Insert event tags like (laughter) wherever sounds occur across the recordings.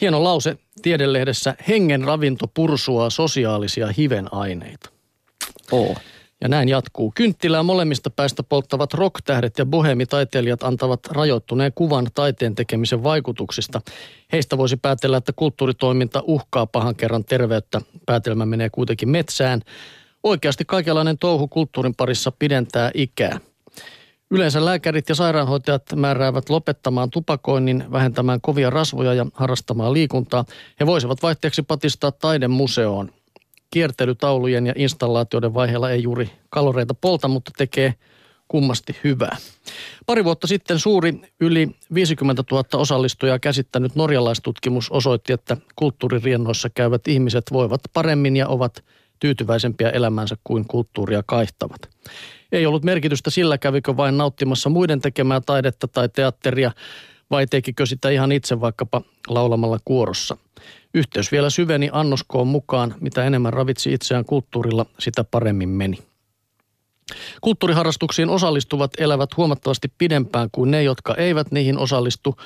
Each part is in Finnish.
Hieno lause tiedelehdessä, hengen ravinto pursuaa sosiaalisia hivenaineita. Oo. Ja näin jatkuu. Kynttilää molemmista päistä polttavat rocktähdet ja bohemitaiteilijat antavat rajoittuneen kuvan taiteen tekemisen vaikutuksista. Heistä voisi päätellä, että kulttuuritoiminta uhkaa pahan kerran terveyttä. Päätelmä menee kuitenkin metsään. Oikeasti kaikenlainen touhu kulttuurin parissa pidentää ikää. Yleensä lääkärit ja sairaanhoitajat määräävät lopettamaan tupakoinnin, vähentämään kovia rasvoja ja harrastamaan liikuntaa. He voisivat vaihteeksi patistaa taidemuseoon. Kiertelytaulujen ja installaatioiden vaiheella ei juuri kaloreita polta, mutta tekee kummasti hyvää. Pari vuotta sitten suuri yli 50 000 osallistujaa käsittänyt norjalaistutkimus osoitti, että kulttuuririennoissa käyvät ihmiset voivat paremmin ja ovat tyytyväisempiä elämänsä kuin kulttuuria kaihtavat. Ei ollut merkitystä sillä, kävikö vain nauttimassa muiden tekemää taidetta tai teatteria, vai tekikö sitä ihan itse vaikkapa laulamalla kuorossa. Yhteys vielä syveni annoskoon mukaan, mitä enemmän ravitsi itseään kulttuurilla, sitä paremmin meni. Kulttuuriharrastuksiin osallistuvat elävät huomattavasti pidempään kuin ne, jotka eivät niihin osallistu.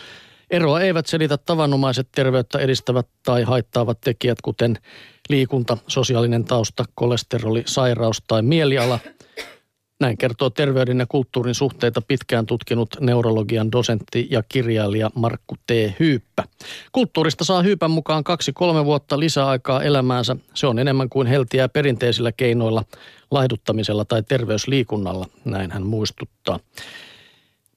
Eroa eivät selitä tavanomaiset terveyttä edistävät tai haittaavat tekijät, kuten liikunta, sosiaalinen tausta, kolesteroli, sairaus tai mieliala – näin kertoo terveyden ja kulttuurin suhteita pitkään tutkinut neurologian dosentti ja kirjailija Markku T. Hyyppä. Kulttuurista saa Hyypän mukaan kaksi-kolme vuotta lisäaikaa elämäänsä. Se on enemmän kuin heltiää perinteisillä keinoilla, laihduttamisella tai terveysliikunnalla, näin hän muistuttaa.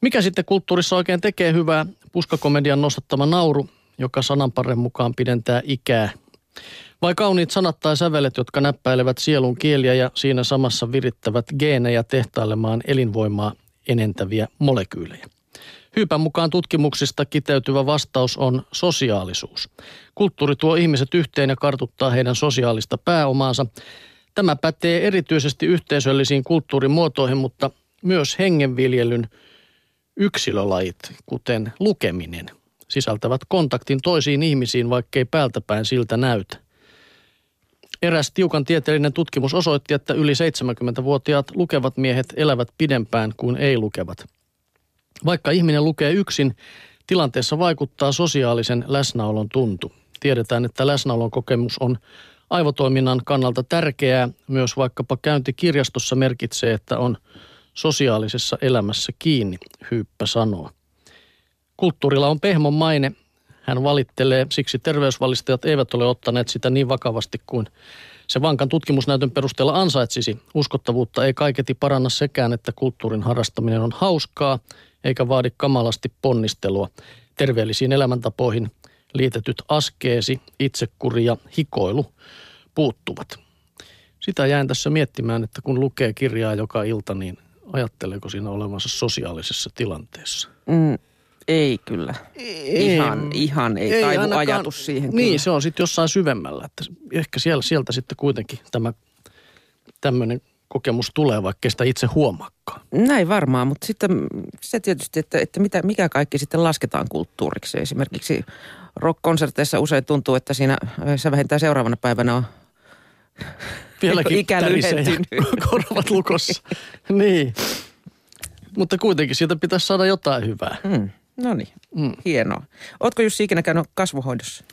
Mikä sitten kulttuurissa oikein tekee hyvää? Puskakomedian nostattama nauru, joka sananparren mukaan pidentää ikää vai kauniit sanat tai sävelet, jotka näppäilevät sielun kieliä ja siinä samassa virittävät geenejä tehtailemaan elinvoimaa enentäviä molekyylejä. Hyypän mukaan tutkimuksista kiteytyvä vastaus on sosiaalisuus. Kulttuuri tuo ihmiset yhteen ja kartuttaa heidän sosiaalista pääomaansa. Tämä pätee erityisesti yhteisöllisiin kulttuurimuotoihin, mutta myös hengenviljelyn yksilölajit, kuten lukeminen, sisältävät kontaktin toisiin ihmisiin, vaikkei päältäpäin siltä näytä. Eräs tiukan tieteellinen tutkimus osoitti, että yli 70-vuotiaat lukevat miehet elävät pidempään kuin ei-lukevat. Vaikka ihminen lukee yksin, tilanteessa vaikuttaa sosiaalisen läsnäolon tuntu. Tiedetään, että läsnäolon kokemus on aivotoiminnan kannalta tärkeää. Myös vaikkapa käynti kirjastossa merkitsee, että on sosiaalisessa elämässä kiinni, Hyyppä sanoo. Kulttuurilla on pehmon maine hän valittelee, siksi terveysvalistajat eivät ole ottaneet sitä niin vakavasti kuin se vankan tutkimusnäytön perusteella ansaitsisi. Uskottavuutta ei kaiketi paranna sekään, että kulttuurin harrastaminen on hauskaa eikä vaadi kamalasti ponnistelua. Terveellisiin elämäntapoihin liitetyt askeesi, itsekuri ja hikoilu puuttuvat. Sitä jäin tässä miettimään, että kun lukee kirjaa joka ilta, niin ajatteleeko siinä olevansa sosiaalisessa tilanteessa? Mm, ei kyllä. Ei, ihan, ihan ei, ei taivu ainakaan, ajatus siihen. Niin, kyllä. se on sitten jossain syvemmällä. Että ehkä siellä, sieltä sitten kuitenkin tämä tämmöinen kokemus tulee, vaikka sitä itse huomaakaan. Näin varmaan, mutta sitten se tietysti, että, että mitä, mikä kaikki sitten lasketaan kulttuuriksi. Esimerkiksi rock-konserteissa usein tuntuu, että siinä se vähintään seuraavana päivänä on (laughs) Vieläkin ikä (laughs) korvat lukossa. niin. Mutta kuitenkin siitä pitäisi saada jotain hyvää. Mm. No niin, mm. hienoa. Ootko Jussi ikinä käynyt kasvuhoidossa?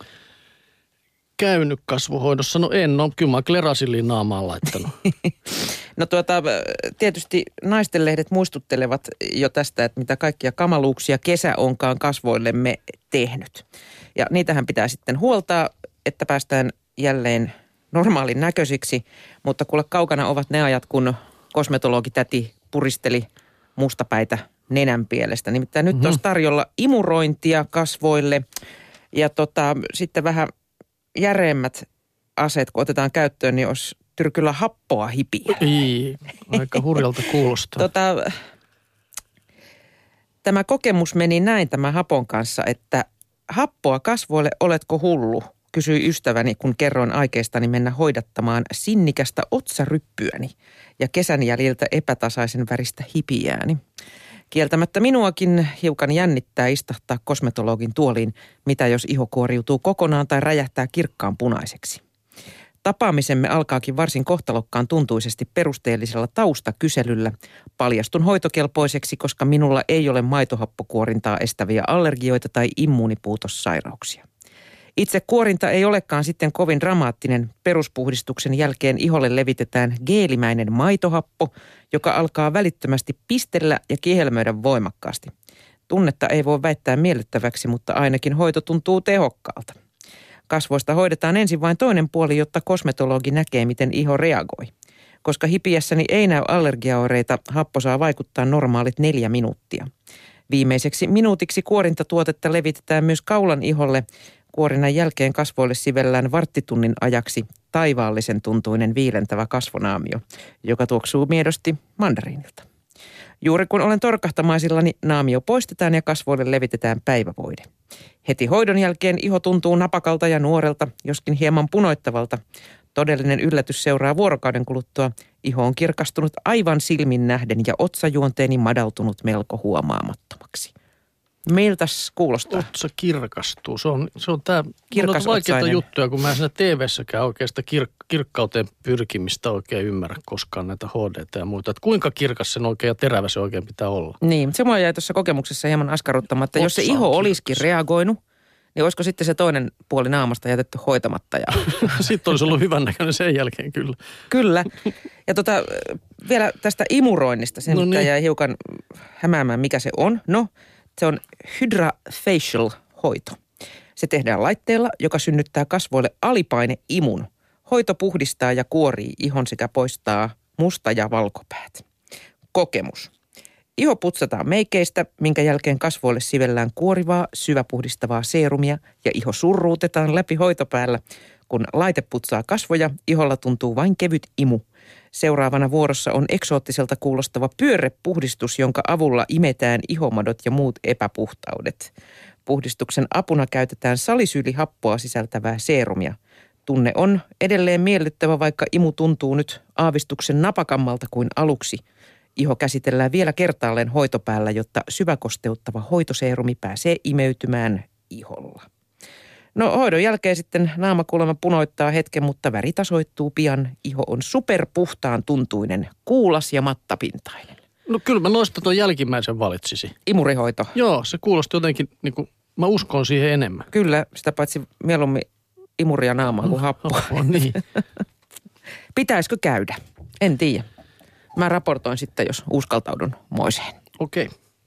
Käynyt kasvuhoidossa? No en ole, kyllä mä klerasiliin naamaan laittanut. (laughs) no tuota, tietysti naistenlehdet muistuttelevat jo tästä, että mitä kaikkia kamaluuksia kesä onkaan kasvoillemme tehnyt. Ja niitähän pitää sitten huoltaa, että päästään jälleen normaalin näköisiksi, mutta kuule kaukana ovat ne ajat, kun kosmetologi täti puristeli mustapäitä nenänpielestä. Nimittäin nyt mm-hmm. olisi tarjolla imurointia kasvoille ja tota, sitten vähän järeemmät aseet, kun otetaan käyttöön, niin olisi tyrkyllä happoa hipiä. Ei, aika hurjalta kuulostaa. (laughs) tota, tämä kokemus meni näin tämän hapon kanssa, että happoa kasvoille, oletko hullu? Kysyi ystäväni, kun kerroin aikeistani mennä hoidattamaan sinnikästä otsaryppyäni ja kesän jäljiltä epätasaisen väristä hipiääni. Kieltämättä minuakin hiukan jännittää istahtaa kosmetologin tuoliin, mitä jos iho kuoriutuu kokonaan tai räjähtää kirkkaan punaiseksi. Tapaamisemme alkaakin varsin kohtalokkaan tuntuisesti perusteellisella taustakyselyllä. Paljastun hoitokelpoiseksi, koska minulla ei ole maitohappokuorintaa estäviä allergioita tai immuunipuutossairauksia. Itse kuorinta ei olekaan sitten kovin dramaattinen. Peruspuhdistuksen jälkeen iholle levitetään geelimäinen maitohappo, joka alkaa välittömästi pistellä ja kihelmöidä voimakkaasti. Tunnetta ei voi väittää miellyttäväksi, mutta ainakin hoito tuntuu tehokkaalta. Kasvoista hoidetaan ensin vain toinen puoli, jotta kosmetologi näkee, miten iho reagoi. Koska hipiessäni ei näy allergiaoireita, happo saa vaikuttaa normaalit neljä minuuttia. Viimeiseksi minuutiksi kuorintatuotetta levitetään myös kaulan iholle. Kuorinnan jälkeen kasvoille sivellään varttitunnin ajaksi taivaallisen tuntuinen viilentävä kasvonaamio, joka tuoksuu miedosti mandariinilta. Juuri kun olen torkahtamaisillani, naamio poistetaan ja kasvoille levitetään päivävoide. Heti hoidon jälkeen iho tuntuu napakalta ja nuorelta, joskin hieman punoittavalta. Todellinen yllätys seuraa vuorokauden kuluttua. Iho on kirkastunut aivan silmin nähden ja otsajuonteeni madaltunut melko huomaamattomaksi. Miltäs kuulostaa? Otsa kirkastuu. Se on, se on tämä, Kirkas on vaikeita juttuja, kun mä en siinä TV-säkään oikeasta kir- kirkkauteen pyrkimistä oikein ymmärrä koskaan näitä HD ja muuta. Että kuinka kirkas sen oikein ja terävä se oikein pitää olla. Niin, mutta se mua jäi tuossa kokemuksessa hieman askarruttamaan, että jos se iho olisikin reagoinut, niin olisiko sitten se toinen puoli naamasta jätetty hoitamatta ja (laughs) Sitten olisi ollut hyvän näköinen sen jälkeen kyllä. Kyllä. Ja tota, vielä tästä imuroinnista, sen no niin. jäi hiukan hämäämään, mikä se on. No, se on Hydra Facial-hoito. Se tehdään laitteella, joka synnyttää kasvoille alipaineimun. Hoito puhdistaa ja kuorii ihon sekä poistaa musta- ja valkopäät. Kokemus. Iho putsataan meikeistä, minkä jälkeen kasvoille sivellään kuorivaa, syväpuhdistavaa seerumia ja iho surruutetaan läpi hoitopäällä. Kun laite putsaa kasvoja, iholla tuntuu vain kevyt imu. Seuraavana vuorossa on eksoottiselta kuulostava pyörrepuhdistus, jonka avulla imetään ihomadot ja muut epäpuhtaudet. Puhdistuksen apuna käytetään salisyylihappoa sisältävää seerumia. Tunne on edelleen miellyttävä, vaikka imu tuntuu nyt aavistuksen napakammalta kuin aluksi. Iho käsitellään vielä kertaalleen hoitopäällä, jotta syväkosteuttava hoitoseerumi pääsee imeytymään iholla. No hoidon jälkeen sitten naamakulma punoittaa hetken, mutta väri tasoittuu pian. Iho on superpuhtaan tuntuinen, kuulas ja mattapintainen. No kyllä mä noista tuon jälkimmäisen valitsisi. Imurihoito. Joo, se kuulosti jotenkin, niin kuin, mä uskon siihen enemmän. Kyllä, sitä paitsi mieluummin imuria naamaa kuin happoa. Oh, niin. (laughs) Pitäisikö käydä? En tiedä. Mä raportoin sitten, jos uskaltaudun moiseen. Okei. Okay.